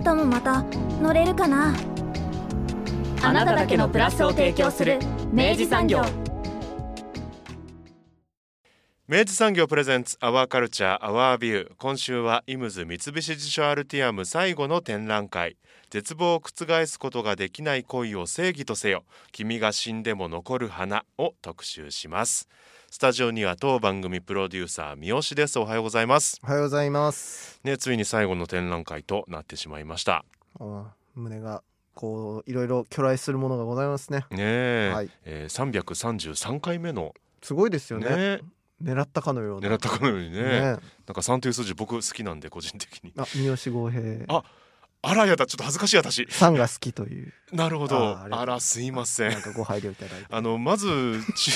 明日もまた乗れるかな？あなただけのプラスを提供する明治産業。明治産業プレゼンツアワーカルチャーアワービュー今週はイムズ三菱地所アルティアム最後の展覧会。絶望を覆すことができない恋を正義とせよ。君が死んでも残る花を特集します。スタジオには当番組プロデューサー三好です。おはようございます。おはようございます。ねついに最後の展覧会となってしまいました。あ胸がこういろいろ巨来するものがございますね。ねえ、はい。えー、333回目の。すごいですよね。ね。狙ったかのような。狙ったかのようにね。ね。なんか3という数字僕好きなんで個人的に。あ三好豪平。ああらやだちょっと恥ずかしい私。さんが好きという。なるほど。あらすいません。なんかご配慮いただいて。あのまずち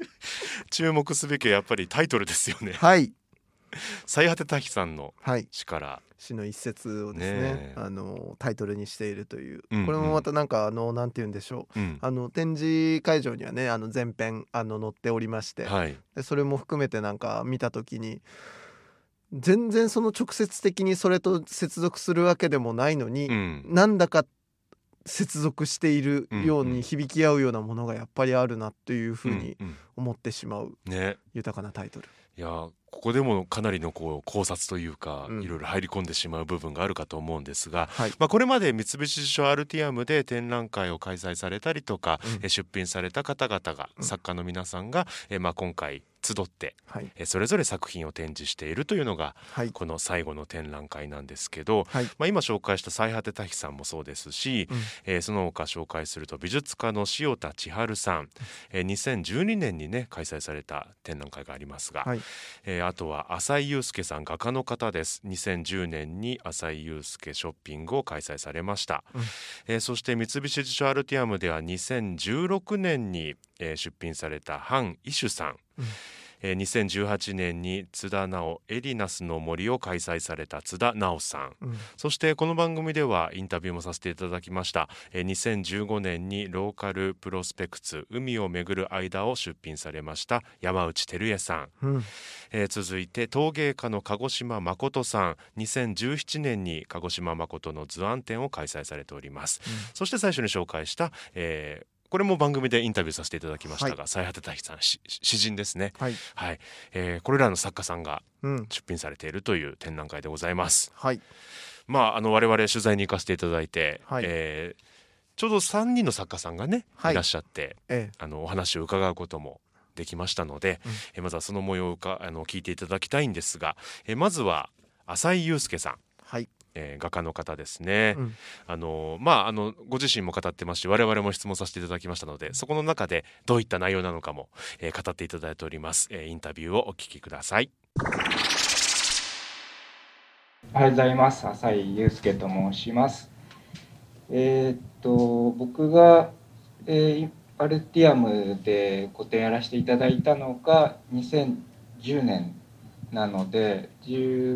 注目すべきはやっぱりタイトルですよね。はい。最果て滝さんのはい。詩から。詩の一節をですねねえ。あのタイトルにしているという、うんうんこれもまたなんかあのなんて言うんでしょう。うん。あの展示会場にはねあの前編あの載っておりまして、はい。でそれも含めてなんか見た時に全然その直接的にそれと接続するわけでもないのに、うん。なんだか接続しているよううんうん。に響き合うようなものがやっぱりあるなというふうにうん思ってしまううんね。豊かなタイトル。いやここでもかなりのこう考察というか、うん。いろいろ入り込んでしまう部分があるかと思うんですが、はい、まあ、これまで三菱地所アルティアムで展覧会を開催されたりとか、うん。え出品された方々が、うん。作家の皆さんがえまあ今回集ってはい、えそれぞれ作品を展示しているというのがはい、この最後の展覧会なんですけど、はい、まあ、今紹介した最果て多比さんもそうですし、うん。えーその他紹介すると美術家の塩田千春さん、えー2012年にね開催された展覧会がありますが、はい。えーあとは浅井祐介さん画家の方です。2010年に浅井祐介ショッピングを開催されました、うん。えーそして三菱地所アルティアムでは2016年に、えー出品されたハン・イシュさん、うん。えー2018年に津田直エリナスの森を開催された津田直さん。うん。そしてこの番組ではインタビューもさせていただきました。えー2015年にローカルプロスペクツ海をめぐる間を出品されました。山内照江さん、うん。えー続いて陶芸家の鹿児島誠さん。2017年に鹿児島誠の図案展を開催されております、そして最初に紹介した、えーこれも番組でインタビューさせていただきましたが、最果て大さんし詩人ですね。はい、はい、えーこれらの作家さんがうん、出品されているという展覧会でございます。はい、まああの我々取材に行かせていただいて、はい。えーちょうど3人の作家さんがね、はい。い、らっしゃってえ。あのお話を伺うこともできましたので、うん。えーまずはその模様をかあの聞いていただきたいんですが、えーまずは浅井祐介さん、はい、えー画家の方ですね、うんあのまああのご自身も語ってますし我々も質問させていただきましたのでそこの中でどういった内容なのかも、えー語っていただいております、えーインタビューをお聞きくださいおはようございます。浅井祐介と申します。えーっと僕が、えーアルティアムで個展やらせていただいたのが2010年なので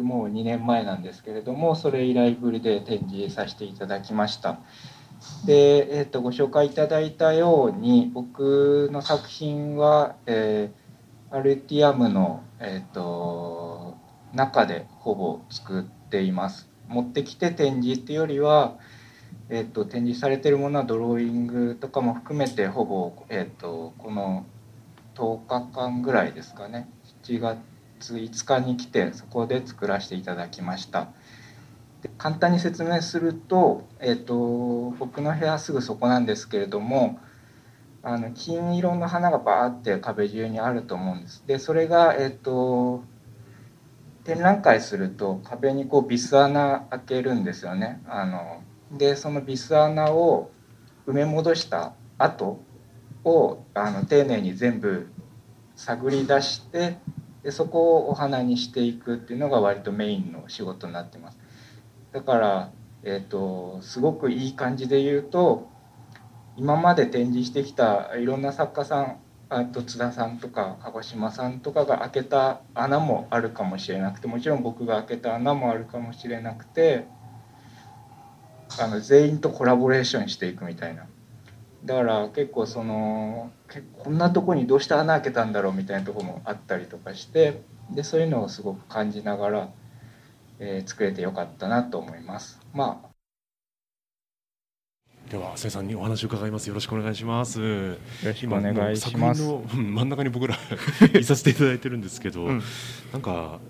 もう2年前なんですけれどもそれ以来ぶりで展示させていただきました。で、えーっとご紹介いただいたように僕の作品は、えーアルティアムの、えーっと中でほぼ作っています持ってきて展示っていうよりは、えっと展示されてるものはドローイングとかも含めてほぼ、えっとこの10日間ぐらいですかね7月5日に来てそこで作らせていただきました。で簡単に説明すると、えっと僕の部屋すぐそこなんですけれどもあの金色の花がバーって壁中にあると思うんです。でそれがえっと展覧会すると壁にこうビス穴開けるんですよね。あのでそのビス穴を埋め戻した後をあの丁寧に全部探り出してでそこをお花にしていくっていうのが割とメインの仕事になってます。だからえっ、とすごくいい感じで言うと今まで展示してきたいろんな作家さんあと津田さんとか鹿児島さんとかが開けた穴もあるかもしれなくてもちろん僕が開けた穴もあるかもしれなくてあの全員とコラボレーションしていくみたいな。だから結構そのこんなとこにどうして穴開けたんだろうみたいなとこもあったりとかしてでそういうのをすごく感じながら、えー、作れてよかったなと思います。まあでは、瀬さんにお話を伺います。よろしくお願いします。よろしくお願いします。真ん中に僕ら いさせていただいてるんですけど、うん、なんか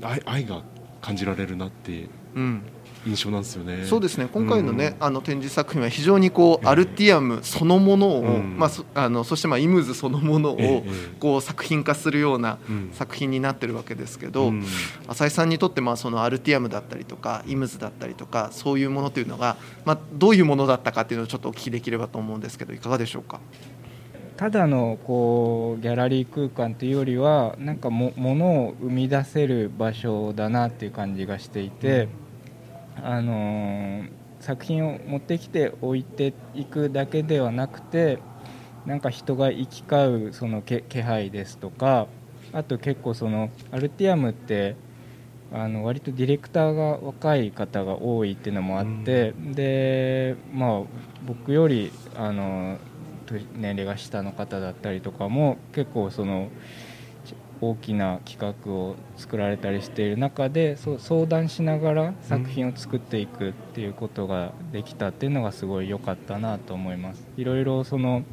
愛愛が感じられるなって印象なんですよね。そうですね。今回のね、うん、あの展示作品は非常にこう、アルティアムそのものを、うん、まああのそしてまあイムズそのものをこう作品化するような作品になってるわけですけど、うん、浅井さんにとってまあそのアルティアムだったりとかイムズだったりとかそういうものというのがまあどういうものだったかっていうのをちょっとお聞きできればと思うんですけどいかがでしょうか？ただのこうギャラリー空間というよりはなんかもものを生み出せる場所だなっていう感じがしていて、あの作品を持ってきて置いていくだけではなくてなんか人が行き交うその気配ですとかあと結構そのアルティアムってあの割とディレクターが若い方が多いっていうのもあって、うん、でまあ僕よりあの年齢が下の方だったりとかも結構その大きな企画を作られたりしている中でそう相談しながら作品を作っていくっていうことができたっていうのがすごい良かったなと思います。いろいろその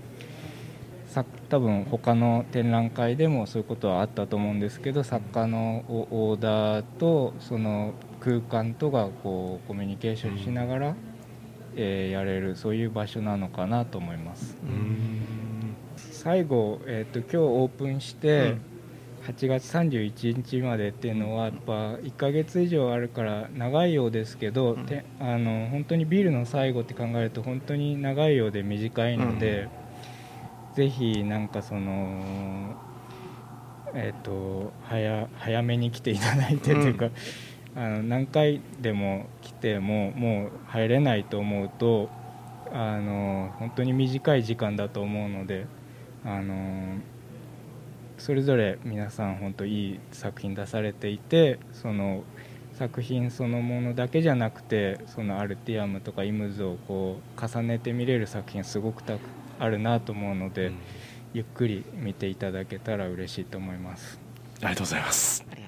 多分他の展覧会でもそういうことはあったと思うんですけど作家のオーダーとその空間とがこうコミュニケーションしながら、えー、やれるそういう場所なのかなと思います。最後、えーと、今日オープンして、8月31日までっていうのはやっぱ1ヶ月以上あるから長いようですけど、うん、あの本当にビールの最後って考えると本当に長いようで短いので、うん、ぜひなんかそのえっ、ー、と早早めに来ていただいてというか、うん、あの何回でも来てももう入れないと思うとあの本当に短い時間だと思うのであのそれぞれ皆さん本当いい作品出されていてその作品そのものだけじゃなくてそのアルティアムとかイムズをこう重ねて見れる作品すごくたくあるなと思うので、うん、ゆっくり見ていただけたら嬉しいと思います。ありがとうございます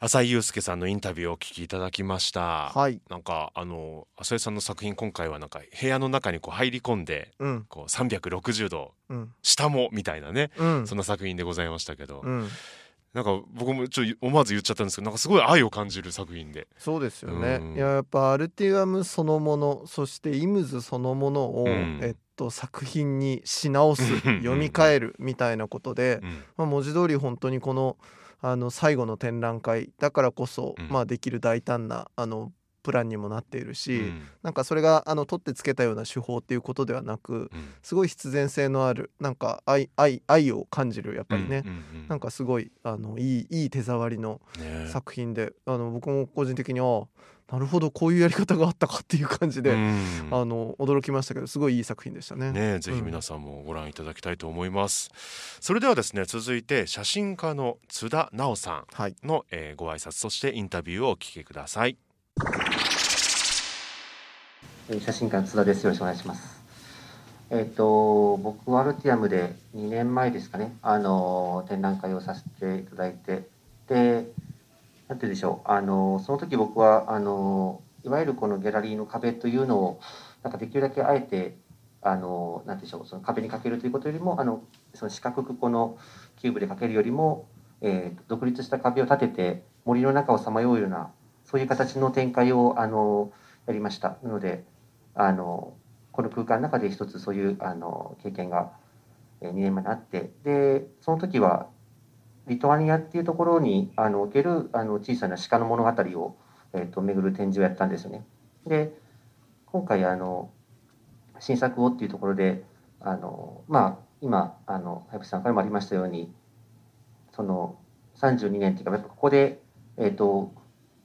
浅井祐介さんのインタビューをお聞きいただきました。はい。なんかあの浅井さんの作品今回はなんか部屋の中にこう入り込んで、うん、こう360度、うん、下もみたいなね、うん、そんな作品でございましたけど。うん。なんか僕もちょっと思わず言っちゃったんですけどなんかすごい愛を感じる作品で。そうですよね、うん、いややっぱアルティアムそのものそしてイムズそのものを、うん、えっと、作品にし直す読み替えるみたいなことで、うん、まあ、文字通り本当にこの「あの最後の展覧会だからこそ、うん、まあ、できる大胆なあのプランにもなっているし、うん、なんかそれがあの取ってつけたような手法っていうことではなく、うん、すごい必然性のあるなんか愛愛愛を感じるやっぱりね、うんうんうん、なんかすごいあのいいいい手触りの作品で、ね、あの僕も個人的にはなるほどこういうやり方があったかっていう感じで、あの驚きましたけどすごいいい作品でしたね。ねぜひ皆さんもご覧いただきたいと思います、うん、それではですね続いて写真家の津田直さんの、はい、えー、ご挨拶そしてインタビューをお聞きください。写真家の津田です。よろしくお願いします。えっ、ー、と僕はアルティアムで2年前ですかね。あの展覧会をさせていただいてでなんて言うでしょう。あのその時僕はあのいわゆるこのギャラリーの壁というのをなんかできるだけあえてあのなんでしょう。その壁にかけるということよりもあのその四角くこのキューブでかけるよりも、えー、独立した壁を立てて森の中をさまようようなそういう形の展開をあのやりました。なのであのこの空間の中で一つそういうあの経験が2年前にあってでその時はリトアニアっていうところにあのおけるあの小さな鹿の物語を、えーと、巡る展示をやったんですよね。で今回あの新作をっていうところであのまあ今あの林さんからもありましたようにその32年っていうかやっぱここで、えーと、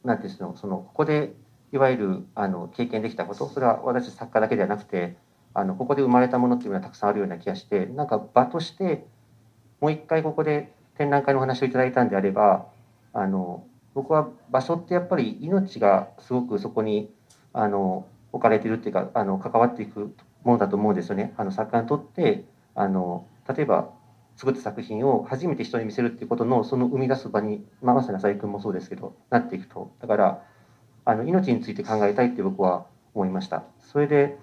なんていうのそのここでいわゆるあの経験できたことそれは私作家だけではなくてあのここで生まれたものっていうのはたくさんあるような気がしてなんか場としてもう一回ここで展覧会のお話をいただいたんであればあの僕は場所ってやっぱり命がすごくそこにあの置かれてるっていうかあの関わっていくものだと思うんですよね。あの作家にとってあの例えば作った作品を初めて人に見せるっていうことのその生み出す場に、まあ、まさに浅井君もそうですけどなっていくとだからあの命について考えたいって僕は思いましたそれで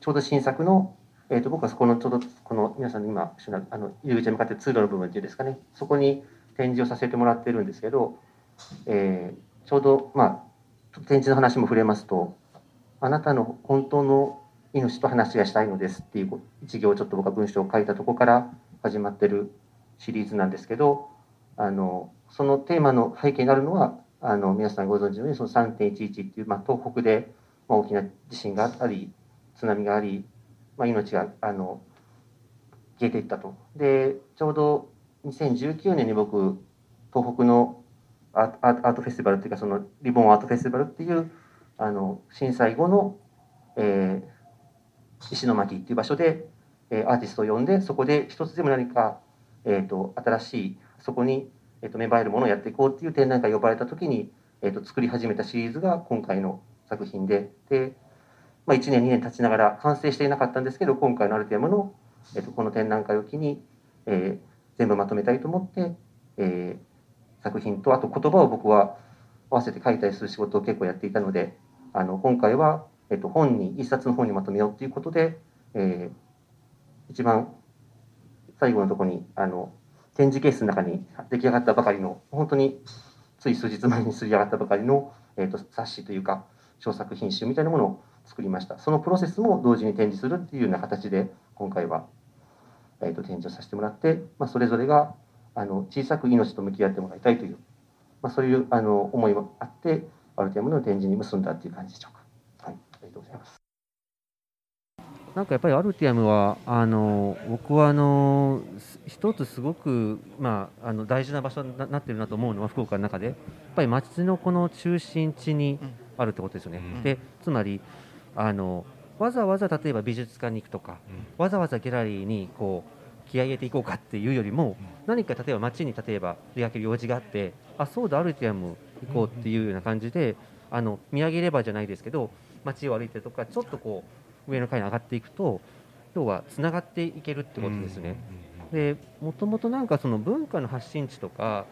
ちょうど新作の、えー、と僕はそこのちょうどこの皆さんの今あの入り口に向かって通路の部分っていうんですかね。そこに展示をさせてもらってるんですけど、えー、ちょうどまあ展示の話も触れますとあなたの本当の命と話がしたいのですっていう一行ちょっと僕は文章を書いたとこから始まってるシリーズなんですけどあのそのテーマの背景になるのはあの皆さんご存知のようにその3.11っていう、まあ、東北で、まあ、大きな地震があり津波があり、まあ、命があの消えていったと。でちょうど2019年に僕東北のアートフェスティバルっていうかそのリボンアートフェスティバルっていうあの震災後の、えー、石巻っていう場所でえアーティストを呼んでそこで一つでも何か、えーと、新しいそこに、えーと、芽生えるものをやっていこうっていう展覧会呼ばれた時に、えーと、作り始めたシリーズが今回の作品でで、まあ、1年2年経ちながら完成していなかったんですけど今回のアルティアムの、えー、とこの展覧会を機に、えー、全部まとめたいと思って、えー、作品とあと言葉を僕は合わせて書いたりする仕事を結構やっていたのであの今回は、えー、と本に一冊の本にまとめようということで、えー、一番最後のところにあの展示ケースの中に出来上がったばかりの本当につい数日前にすり上がったばかりの、えーと、冊子というか小作品集みたいなものを作りました。そのプロセスも同時に展示するっていうような形で今回は、えーと、展示をさせてもらって、まあ、それぞれがあの小さく命と向き合ってもらいたいという、まあ、そういうあの思いもあってアルティアムの展示に結んだっていう感じでしょうか。はい、ありがとうございます。なんかやっぱりアルティアムはあの僕はあの一つすごく、まあ、あの大事な場所になってるなと思うのは福岡の中で。やっぱり街のこの中心地にあるってことですよね。うん、でつまりあのわざわざ例えば美術館に行くとか、うん、わざわざギャラリーにこう気合い入れていこうかっていうよりも、うん、何か例えば街に例えば出かける用事があってあそうだアルティアム行こうっていうような感じで、あの見上げればじゃないですけど街を歩いてとかちょっとこう上の階に上がっていくと要はつながっていけるってことですね。でもともとなんかその文化の発信地とか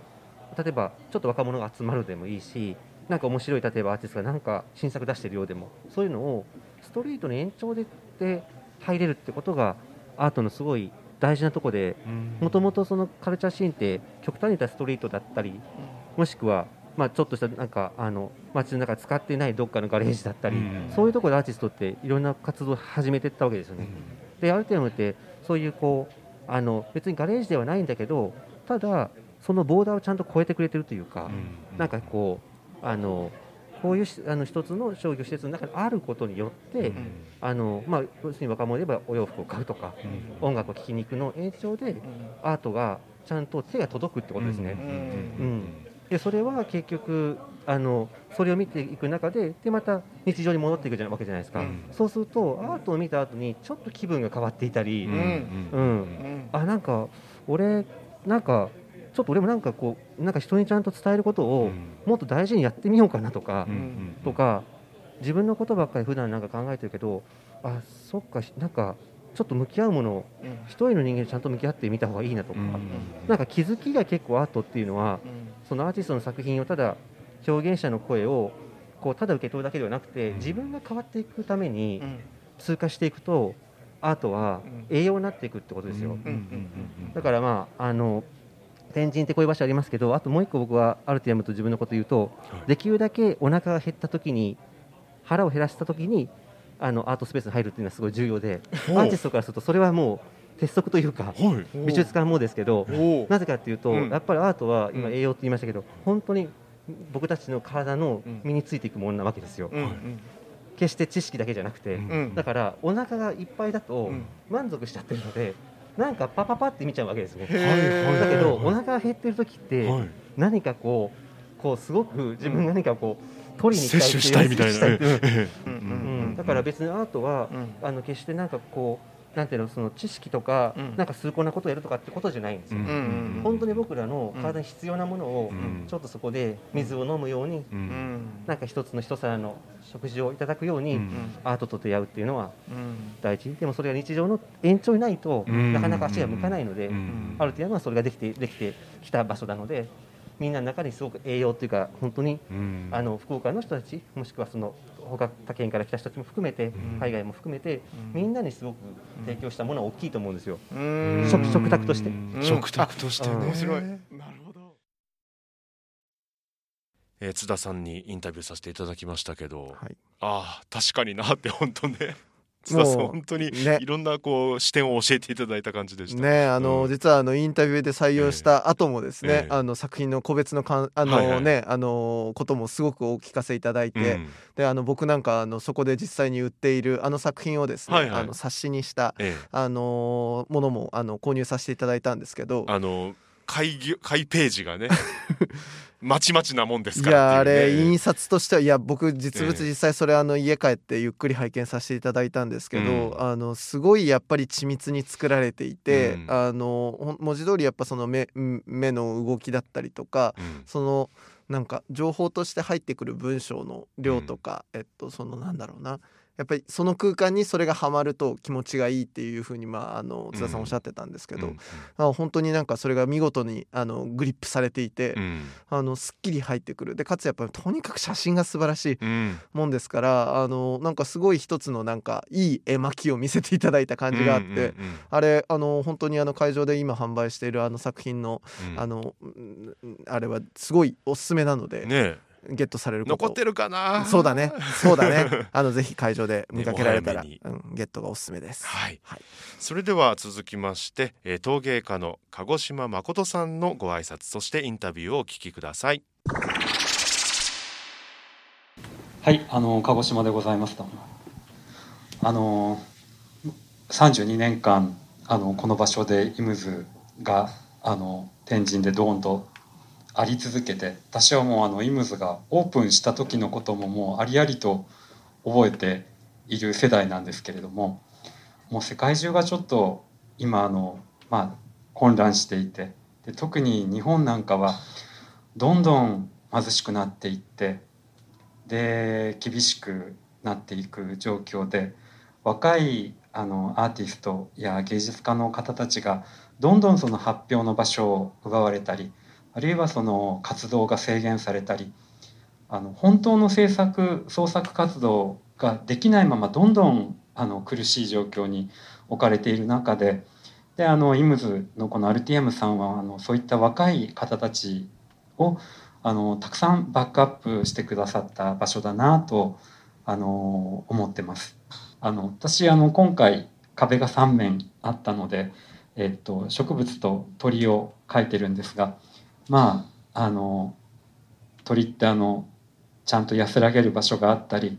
例えばちょっと若者が集まるでもいいしなんか面白い例えばアーティストがなんか新作出してるようでもそういうのをストリートの延長でで入れるってことがアートのすごい大事なとこでもともとそのカルチャーシーンって極端に言ったストリートだったりもしくはまあ、ちょっとしたなんかあの街の中使っていないどっかのガレージだったり、うん、そういうところでアーティストっていろんな活動を始めていったわけですよね。うん、である程度ってそういうこうあの別にガレージではないんだけどただそのボーダーをちゃんと超えてくれてるというか、うん、なんかこうあのこういうあの一つの商業施設の中にあることによって、うん、あのまあ、要するに若者で言えばお洋服を買うとか、うん、音楽を聴きに行くの延長で、アートがちゃんと手が届くってことですね。うん。でそれは結局あのそれを見ていく中ででまた日常に戻っていくわけじゃないですか、うん、そうするとアートを見た後にちょっと気分が変わっていたり、うん、うん、あなんか俺なんかちょっと俺もなんかこうなんか人にちゃんと伝えることをもっと大事にやってみようかなとか、とか自分のことばっかり普段なんか考えてるけどあそっかなんかちょっと向き合うものを、一人の人間にちゃんと向き合ってみた方がいいなとか、なんか気づきが結構アートっていうのは、そのアーティストの作品をただ表現者の声をこうただ受け取るだけではなくて、自分が変わっていくために通過していくとアートは栄養になっていくってことですよ。だからまああの天神ってこういう場所ありますけどあともう一個僕はアルティアムと自分のこと言うと、できるだけお腹が減った時に腹を減らした時にあのアートスペースに入るっていうのはすごい重要でアーティストからするとそれはもう鉄則というか、美術館もですけどなぜかというと、やっぱりアートは今栄養って言いましたけど本当に僕たちの体の身についていくものなわけですよ。決して知識だけじゃなくて、だからお腹がいっぱいだと満足しちゃってるので、なんかパパパって見ちゃうわけですね。だけどお腹が減ってる時って何かこうこうすごく自分が何かこう取りに行きたいみたいなだから別にアートは、あの決してなんかこうなんていうのその知識とか、うん、なんか崇高なことをやるとかってことじゃないんですよ、うん、本当に僕らの体に必要なものを、ちょっとそこで水を飲むように、うん、なんか一つの一皿の食事をいただくように、アートと出会うっていうのは大事。でもそれが日常の延長にないと、なかなか足が向かないので、ある程度はそれができてできてきた場所なのでみんなの中にすごく栄養っていうか本当に、あの福岡の人たちもしくはその他他県から来た人たちも含めて、海外も含めて、みんなにすごく提供したものは大きいと思うんですよ。食食卓として。食卓として、面白い。なるほど。えー、津田さんにインタビューさせていただきましたけど、はい、ああ確かになって本当ね津田さん本当にいろんなこう視点を教えていただいた感じでした。ねあの、うん、実はあのインタビューで採用した後もですね、えー、あの作品の個別のかんあの、はい。はい、ねあのこともすごくお聞かせいただいて、うん、であの僕なんかあのそこで実際に売っているあの作品をですね、はいはい、あの冊子にした、えー、あのものもあの購入させていただいたんですけどあの開開ページがね まちまちなもんですから、ね、いやあれ印刷としてはいや僕実物実際それあの家帰ってゆっくり拝見させていただいたんですけど、うん、あのすごいやっぱり緻密に作られていて、うん、あの文字通りやっぱその目目の動きだったりとか、うん、そのなんか情報として入ってくる文章の量とか、えっとそのなんだろうなやっぱりその空間にそれがはまると気持ちがいいっていうふうに、まあ、あの津田さんおっしゃってたんですけど、うんまあ、本当になんかそれが見事にあのグリップされていて、うん、あのすっきり入ってくる。でかつやっぱりとにかく写真が素晴らしいもんですから、あのなんかすごい一つのなんかいい絵巻を見せていただいた感じがあって、あれあの本当にあの会場で今販売しているあの作品の、あのあれはすごいおすすめなので。ねゲットされる残ってるかな？そうだね。そうだね。あのぜひ会場で見かけられたら、ね、うん、ゲットがおすすめです、はい、はい、それでは続きまして、えー、陶芸家の鹿児島誠さんのご挨拶そしてインタビューをお聞きください。はいあの鹿児島でございますと。あの32年間あのこの場所でイムズがあの天神でドーンとあり続けて私はもうあのイムズがオープンした時のことももうありありと覚えている世代なんですけれどももう世界中がちょっと今あのまあ混乱していてで特に日本なんかはどんどん貧しくなっていってで厳しくなっていく状況で若いあのアーティストや芸術家の方たちがどんどんその発表の場所を奪われたりあるいはその活動が制限されたりあの本当の制作創作活動ができないままどんどんあの苦しい状況に置かれている中でであのイムズのこのアルティアムさんはあのそういった若い方たちをあのたくさんバックアップしてくださった場所だなとあの思ってます。あの私あの今回壁が3面あったので、えっと、植物と鳥を描いてるんですがまああの鳥ってあのちゃんと安らげる場所があったり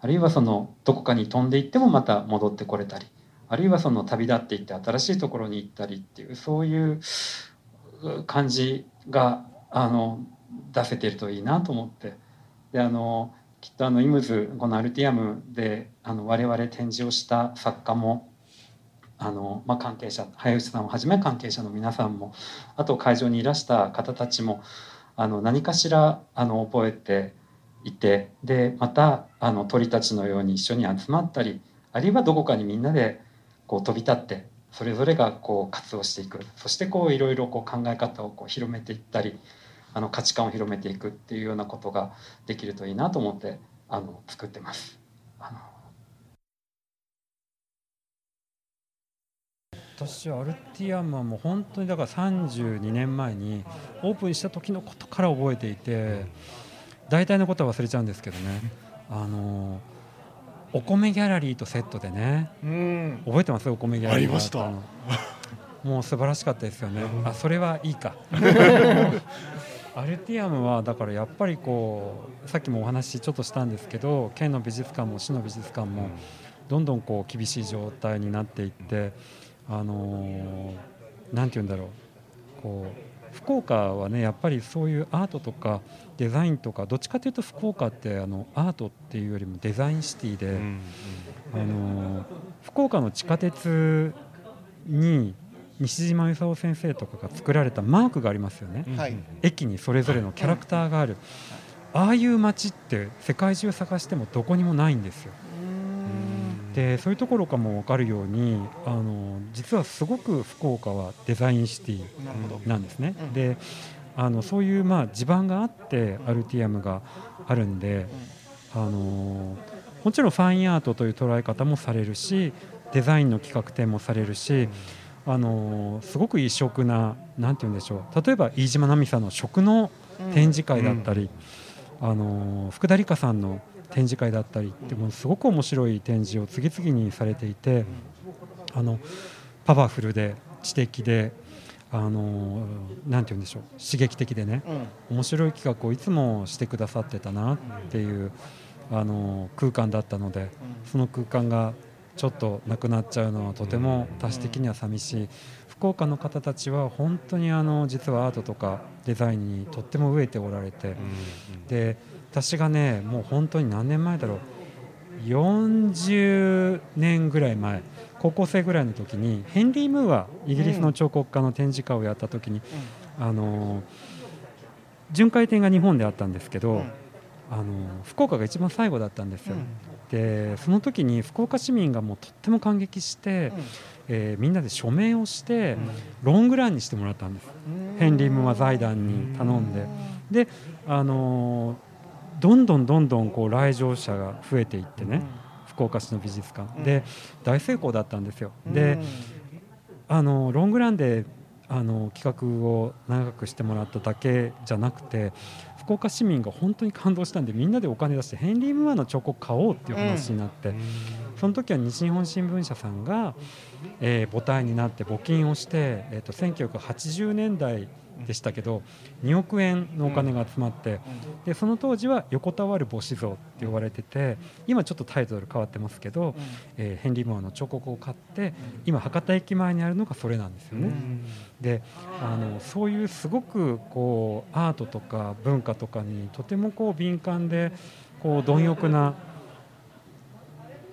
あるいはそのどこかに飛んでいってもまた戻ってこれたりあるいはその旅立っていって新しいところに行ったりっていうそういう感じがあの出せてるといいなと思って。であのきっとあのイムズこのアルティアムであの我々展示をした作家もあの、まあ、関係者早内さんをはじめ関係者の皆さんもあと会場にいらした方たちもあの何かしらあの覚えていてでまたあの鳥たちのように一緒に集まったりあるいはどこかにみんなでこう飛び立ってそれぞれがこう活動していくそしてこういろいろこう考え方をこう広めていったりあの価値観を広めていくっていうようなことができるといいなと思ってあの作ってます。あの私はアルティアムはもう本当にだから32年前にオープンした時のことから覚えていて大体のことは忘れちゃうんですけどね。あのお米ギャラリーとセットでね、うん、覚えてます？お米ギャラリーありました。もう素晴らしかったですよね、あそれはいいか。アルティアムはだからやっぱりこうさっきもお話ちょっとしたんですけど県の美術館も市の美術館もどんどんこう厳しい状態になっていって。あのー、なんて言うんだろう。こう福岡はねやっぱりそういうアートとかデザインとかどっちかというと福岡ってあのアートっていうよりもデザインシティで、あの福岡の地下鉄に西島勲先生とかが作られたマークがありますよね、はい、駅にそれぞれのキャラクターがある、ああいう街って世界中探してもどこにもないんですよ。でそういうところかも分かるようにあの実はすごく福岡はデザインシティなんですね。であのそういうまあ地盤があってアルティアムがあるんで、あのもちろんファインアートという捉え方もされるしデザインの企画展もされるし、あのすごく異色な何て言うんでしょう。例えば飯島奈美さんの食の展示会だったり、あの福田理香さんの展示会だったりってもすごく面白い展示を次々にされていてあのパワフルで知的であのなんて言うんでしょう刺激的でね、面白い企画をいつもしてくださってたなっていうあの空間だったので、その空間がちょっとなくなっちゃうのはとても私的には寂しい、福岡の方たちは本当にあの実はアートとかデザインにとっても飢えておられて、で私がねもう本当に何年前だろう。40年ぐらい前。高校生ぐらいの時にヘンリー・ムーアイギリスの彫刻家の展示会をやった時に、あの巡回展が日本であったんですけど、あの福岡が一番最後だったんですよ。でその時に福岡市民がもうとっても感激して、えー、みんなで署名をして、ロングランにしてもらったんです、ヘンリー・ムーア財団に頼んで。であのーどんどんどんどんこう来場者が増えていってね、福岡市の美術館。で大成功だったんですよ。であのロングランであの企画を長くしてもらっただけじゃなくて福岡市民が本当に感動したんでみんなでお金出してヘンリー・ムーアの彫刻買おうっていう話になって、その時は西日本新聞社さんが、えー、母体になって募金をして、えー、と1980年代でしたけど2億円のお金が集まってでその当時は横たわる母子像って言われてて今ちょっとタイトル変わってますけど、えー、ヘンリー・モアの彫刻を買って今博多駅前にあるのがそれなんですよね。であのそういうすごくこうアートとか文化とかにとてもこう敏感でこう貪欲な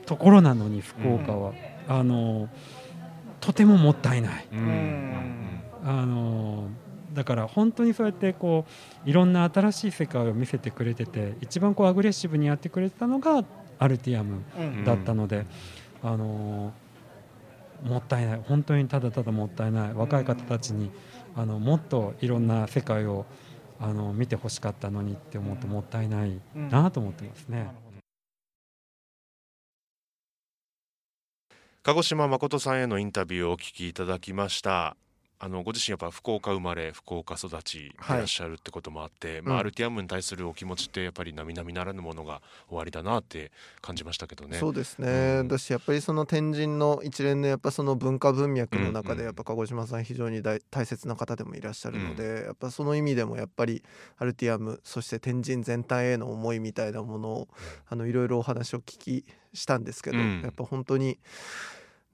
ところなのに福岡は、あのとてももったいない。あのだから本当にそうやってこういろんな新しい世界を見せてくれてて一番こうアグレッシブにやってくれたのがアルティアムだったので、あのもったいない。本当にただただもったいない。若い方たちにあのもっといろんな世界をあの見てほしかったのにって思うともったいないなと思ってますね。鹿児島誠さんへのインタビューをお聞きいただきましたあのご自身やっぱ福岡生まれ福岡育ちでい。らっしゃるってこともあって、はい、まあ、アルティアムに対するお気持ちってやっぱり並々ならぬものが終わりだなって感じましたけどね。そうですね、うん、私やっぱりその天神の一連のやっぱその文化文脈の中でやっぱ鹿児島さん非常に大大切な方でもいらっしゃるので、うん、やっぱその意味でもやっぱりアルティアムそして天神全体への思いみたいなものをあのいろいろお話を聞きしたんですけど、うん、やっぱ本当に。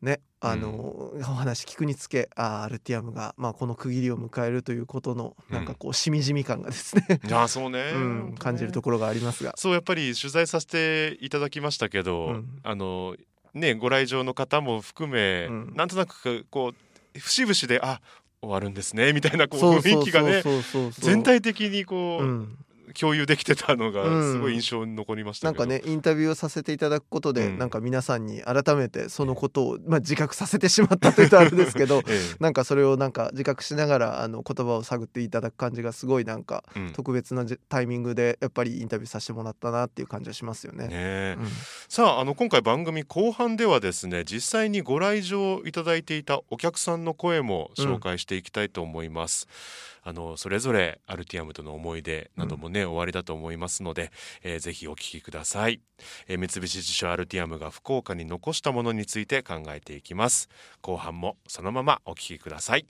ねあの、うん、お話聞くにつけあアルティアムが、まあ、この区切りを迎えるということのなんかこうしみじみ感がですね。あそうね、うん、感じるところがありますが。そうやっぱり取材させていただきましたけど、うん、あのねご来場の方も含め、うん、なんとなくこう節々であ終わるんですねみたいなこう雰囲気がね全体的にこう、共有できてたのがすごい印象に残りました、うん、なんかねインタビューをさせていただくことで、うん、なんか皆さんに改めてそのことを、まあ、自覚させてしまったというとあれですけど、ええ、なんかそれをなんか自覚しながらあの言葉を探っていただく感じがすごいなんか、特別なタイミングでやっぱりインタビューさせてもらったなっていう感じはしますよね。ねうん、さああの今回番組後半ではですね実際にご来場いただいていたお客さんの声も紹介していきたいと思います。あのそれぞれアルティアムとの思い出などもね、うん、終わりだと思いますので、えー、ぜひお聞きください、えー、三菱地所アルティアムが福岡に残したものについて考えていきます。後半もそのままお聞きください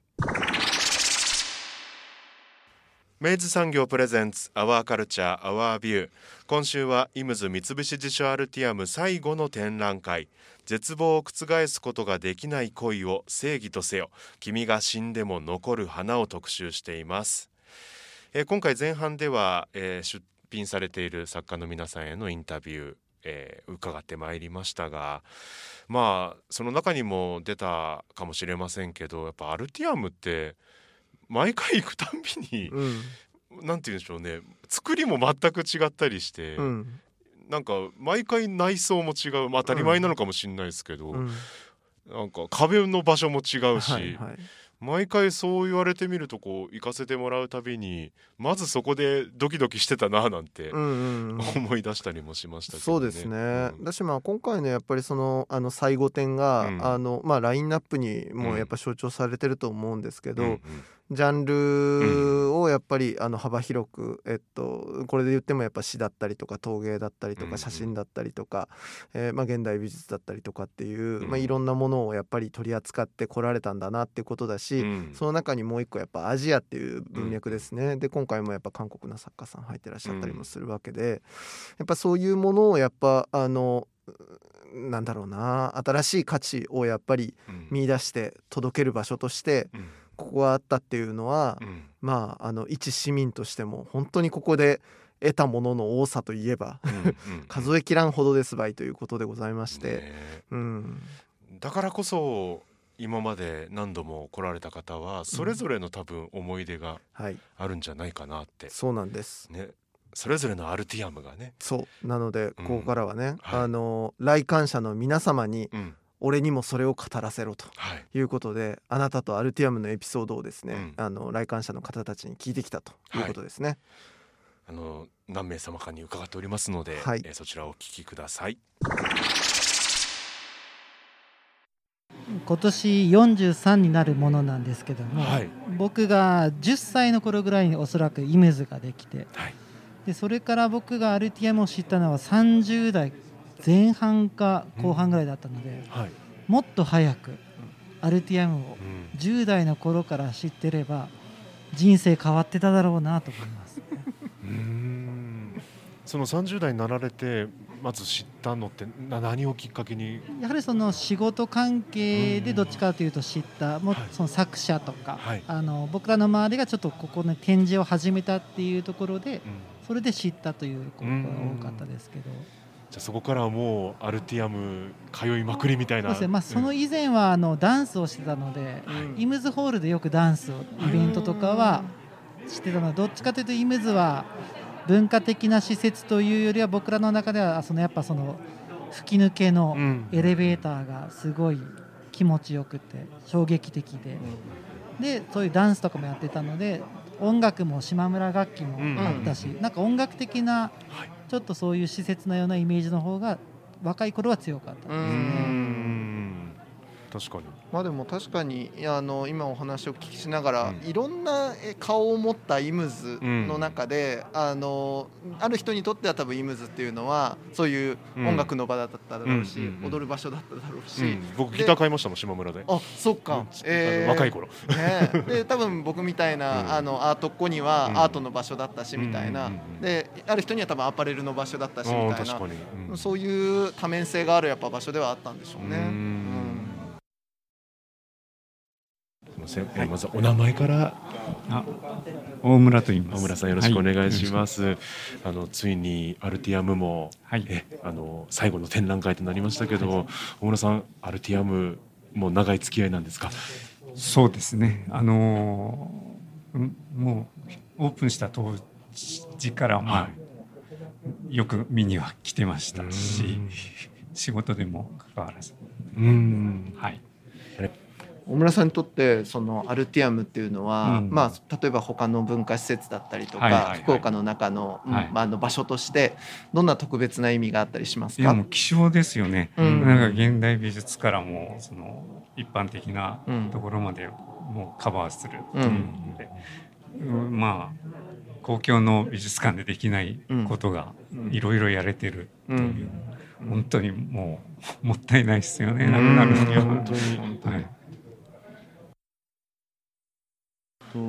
明治産業プレゼンツアワーカルチャーアワービュー今週はイムズ三菱地所アルティアム最後の展覧会。絶望を覆すことができない恋を正義とせよ。君が死んでも残る花を特集しています、えー、今回前半では、えー、出品されている作家の皆さんへのインタビューえー、伺ってまいりましたがまあその中にも出たかもしれませんけどやっぱアルティアムって毎回行くたんびに、うん、なんて言うんでしょうね。作りも全く違ったりして、うん、なんか毎回内装も違う、まあ、当たり前なのかもしれないですけど、うん、なんか壁の場所も違うし、はいはい、毎回そう言われてみるとこう行かせてもらうたびにまずそこでドキドキしてたななんて思い出したりもしましたけど、ね、そうですね、うん、だしまあ今回のやっぱりそのあの最後展が、うん、あのまあラインナップにもやっぱ象徴されてると思うんですけど、うんうんジャンルをやっぱりあの幅広く、えっと、これで言ってもやっぱ詩だったりとか陶芸だったりとか写真だったりとか、えー、まあ、現代美術だったりとかっていう、まあ、いろんなものをやっぱり取り扱ってこられたんだなっていうことだし、その中にもう一個やっぱアジアっていう文脈ですね、で今回もやっぱ韓国の作家さん入ってらっしゃったりもするわけで、やっぱそういうものをやっぱあのなんだろうな新しい価値をやっぱり見出して届ける場所として、うんここがあったっていうのは、うん、まああの一市民としても本当にここで得たものの多さといえば 数えきらんほどですばいということでございまして、ね、うん、だからこそ今まで何度も来られた方はそれぞれの多分思い出があるんじゃないかなって、うんはい、そうなんです、ね、それぞれのアルティアムがね。そう。なのでここからはね、うんはい、あの来館者の皆様に、うん俺にもそれを語らせろとい。うことで、はい、あなたとアルティアムのエピソードをですね、うん、あの来館者の方たちに聞いてきたとい。うことですね。はい、あの何名様かに伺っておりますので、はい、えそちらをお聞きください。今年43になるものなんですけども、はい、僕が10歳の頃ぐらいにおそらくイメージができて、はい、でそれから僕がアルティアムを知ったのは30代前半か後半ぐらいだったので、うんはい、もっと早くアルティアムを10代の頃から知ってれば人生変わってただろうなと思います。うん。その30代になられてまず知ったのって何をきっかけに？やはりその仕事関係でどっちかというと知った。もうその作者とか、はい、あの僕らの周りがちょっとここの展示を始めたっていうところで、それで知ったということが多かったですけど。じゃそこからはもうアルティアム通いまくりみたいな。そうですね、まあ、その以前はあのダンスをしてたので、うん、イムズホールでよくダンスをイベントとかはしてたのでどっちかというとイムズは文化的な施設というよりは僕らの中ではそのやっぱその吹き抜けのエレベーターがすごい気持ちよくて衝撃的で、でそういうダンスとかもやってたので音楽も島村楽器もあったし、なんか音楽的なちょっとそういう施設のようなイメージの方が若い頃は強かったですね。確かに。まあでも確かにあの今お話を聞きしながら、うん、いろんな顔を持ったイムズの中で、うん、あのある人にとっては多分イムズっていうのはそういう音楽の場だっただろうし、うん、踊る場所だっただろうし、僕ギター買いましたもん島村で。あそっか、えー、若い頃、ね、で多分僕みたいな、あのアートっ子にはアートの場所だったしみたいな、である人には多分アパレルの場所だったしみたいな、そういう多面性があるやっぱ場所ではあったんでしょうね。ません、はい、まずお名前から。あ大村と言います。大村さんよろしくお願いします、はい、あのついにアルティアムも、はい、えあの最後の展覧会となりましたけど、はい、大村さんアルティアムも長い付き合いなんですか？そうですね。あのもうオープンした当時からまあ、はい、よく見には来てましたし仕事でも関わらず。うん。はい小村さんにとってそのアルティアムっていうのは、うん、まあ、例えば他の文化施設だったりとか、はいはいはい、福岡の中の,、まあ、あの場所としてどんな特別な意味があったりしますか？いやもう希少ですよね、うん、なんか現代美術からもその一般的なところまでもうカバーするっていうので、うん、まあ公共の美術館でできないことがいろいろやれてるという、本当にもうもったいないですよね。なくなるには。本当に本当に、はいと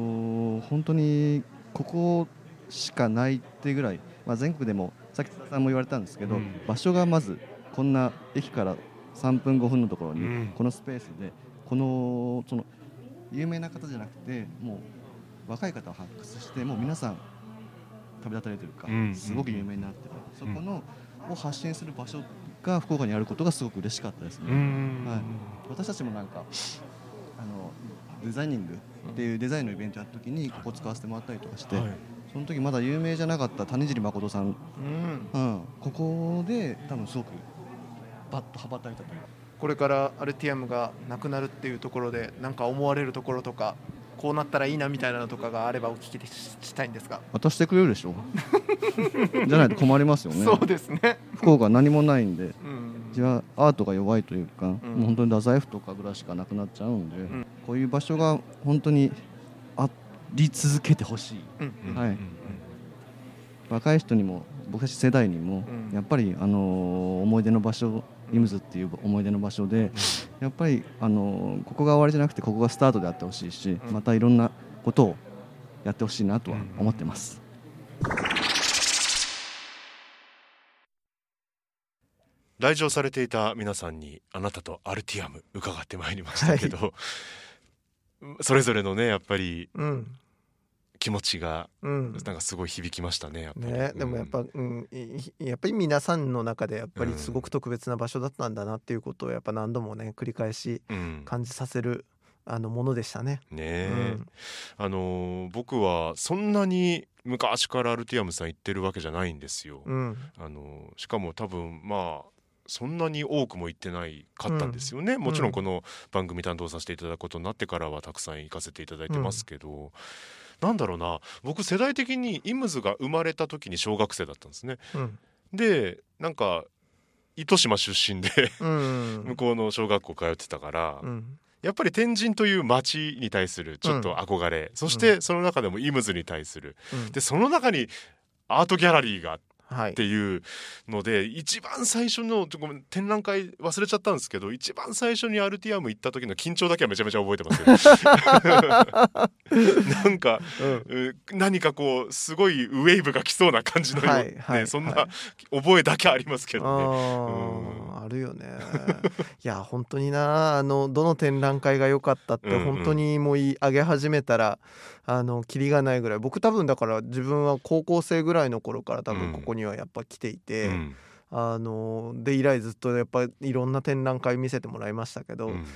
本当にここしかないってぐらい、まあ、全国でもさっきさんも言われたんですけど、うん、場所がまずこんな駅から3分5分のところにこのスペースでこのその有名な方じゃなくてもう若い方を発掘してもう皆さん旅立たれてるか、すごく有名になってる、そこのを発信する場所が福岡にあることがすごく嬉しかったですね。はい、私たちもなんかあのデザイニングっていうデザインのイベントやった時にここ使わせてもらったりとかして、はい、その時まだ有名じゃなかった谷尻誠さん、うん、うん、ここで多分すごくバッと羽ばたいたとこれからアルティアムがなくなるっていうところで何か思われるところとかこうなったらいいなみたいなのとかがあればお聞きしたいんですが。渡してくれるでしょ？じゃないと困りますよね。そうですね。福岡何もないんで、うん、じゃあアートが弱いというか、うん、もう本当に太宰府とかぐらいしかなくなっちゃうんで、うん、こういう場所が本当にあり続けてほしい、はい、若い人にも僕たち世代にも、やっぱり、あの思い出の場所イムズっていう思い出の場所で、やっぱりあのここが終わりじゃなくてここがスタートであってほしいし、またいろんなことをやってほしいなとは思ってます。来場されていた皆さんにあなたとアルティアム伺ってまいりましたけど、はい、それぞれのねやっぱり、うん、気持ちが、うん、なんかすごい響きましたねやっぱり。ね、でもやっぱ、うん、やっぱり皆さんの中でやっぱりすごく特別な場所だったんだなっていうことをやっぱ何度もね繰り返し感じさせる、あのものでしたね。ね、うん、あの僕はそんなに昔からアルティアムさん行ってるわけじゃないんですよ。うん、あのしかも多分まあそんなに多くも行ってないかったんですよね、うん、もちろん。この番組担当させていただくことになってからはたくさん行かせていただいてますけど、なんだろうな。僕世代的にイムズが生まれた時に小学生だったんですね。うん、でなんか糸島出身で向こうの小学校通ってたから、うん、やっぱり天神という町に対するちょっと憧れ、うん、そしてその中でもイムズに対する、でその中にアートギャラリーがっていうので、はい、一番最初のごめん展覧会忘れちゃったんですけど一番最初にアルティアム行った時の緊張だけはめちゃめちゃ覚えてます なんか、うん、何かこうすごいウェーブが来そうな感じのよ、はいはい、そんな覚えだけありますけどね。ああるよね。いや本当になあのどの展覧会が良かったって本当にもう言い上げ始めたら、あのキリがないぐらい。僕多分だから自分は高校生ぐらいの頃から多分ここにはやっぱ来ていて、うん、あので以来ずっとやっぱいろんな展覧会見せてもらいましたけど、うん、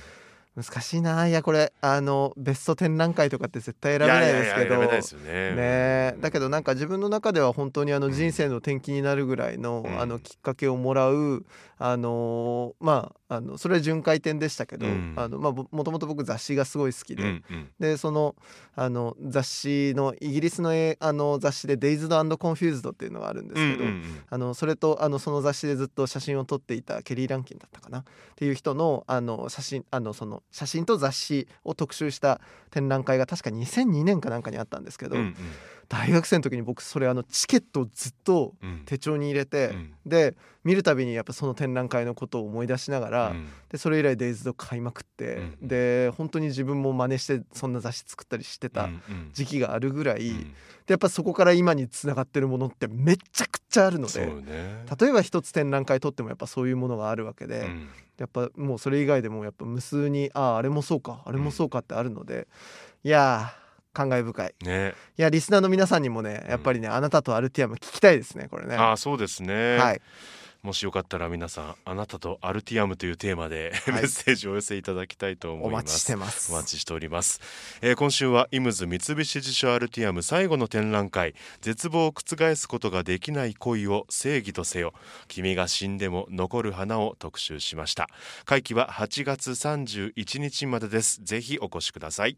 難しいな。いやこれあのベスト展覧会とかって絶対選べないですけど。ね。だけどなんか自分の中では本当にあの人生の転機になるぐらいの,、あのきっかけをもらうあのまああのそれは巡回展でしたけど、あのまあ、もともと僕雑誌がすごい好きで、でそのあの雑誌のイギリスのあの雑誌で「Dazed Confused」っていうのがあるんですけど、あのそれとあのその雑誌でずっと写真を撮っていたケリー・ランキンだったかな。っていう人のあの写真あのその写真と雑誌を特集した展覧会が確か2002年かなんかにあったんですけど。うんうん大学生の時に僕それあのチケットをずっと手帳に入れて、うん、で見るたびにやっぱその展覧会のことを思い出しながら、うん、でそれ以来デイズド買いまくって、うん、で本当に自分も真似してそんな雑誌作ったりしてた時期があるぐらい、でやっぱそこから今につながってるものってめちゃくちゃあるので、ね、例えば一つ展覧会撮ってもやっぱそういうものがあるわけで、やっぱもうそれ以外でもやっぱ無数にあああれもそうかあれもそうかってあるので、いやー感慨深い、ね、いやリスナーの皆さんにもねやっぱりね、うん、あなたとアルティアム聞きたいですねこれね。あそうですね。はい。もしよかったら皆さんあなたとアルティアムというテーマで、はい、メッセージをお寄せいただきたいと思います。お待ちしてます。お待ちしております、えー、今週はイムズ三菱地所アルティアム最後の展覧会。絶望を覆すことができない恋を正義とせよ。君が死んでも残る花を特集しました。会期は8月31日までです。ぜひお越しください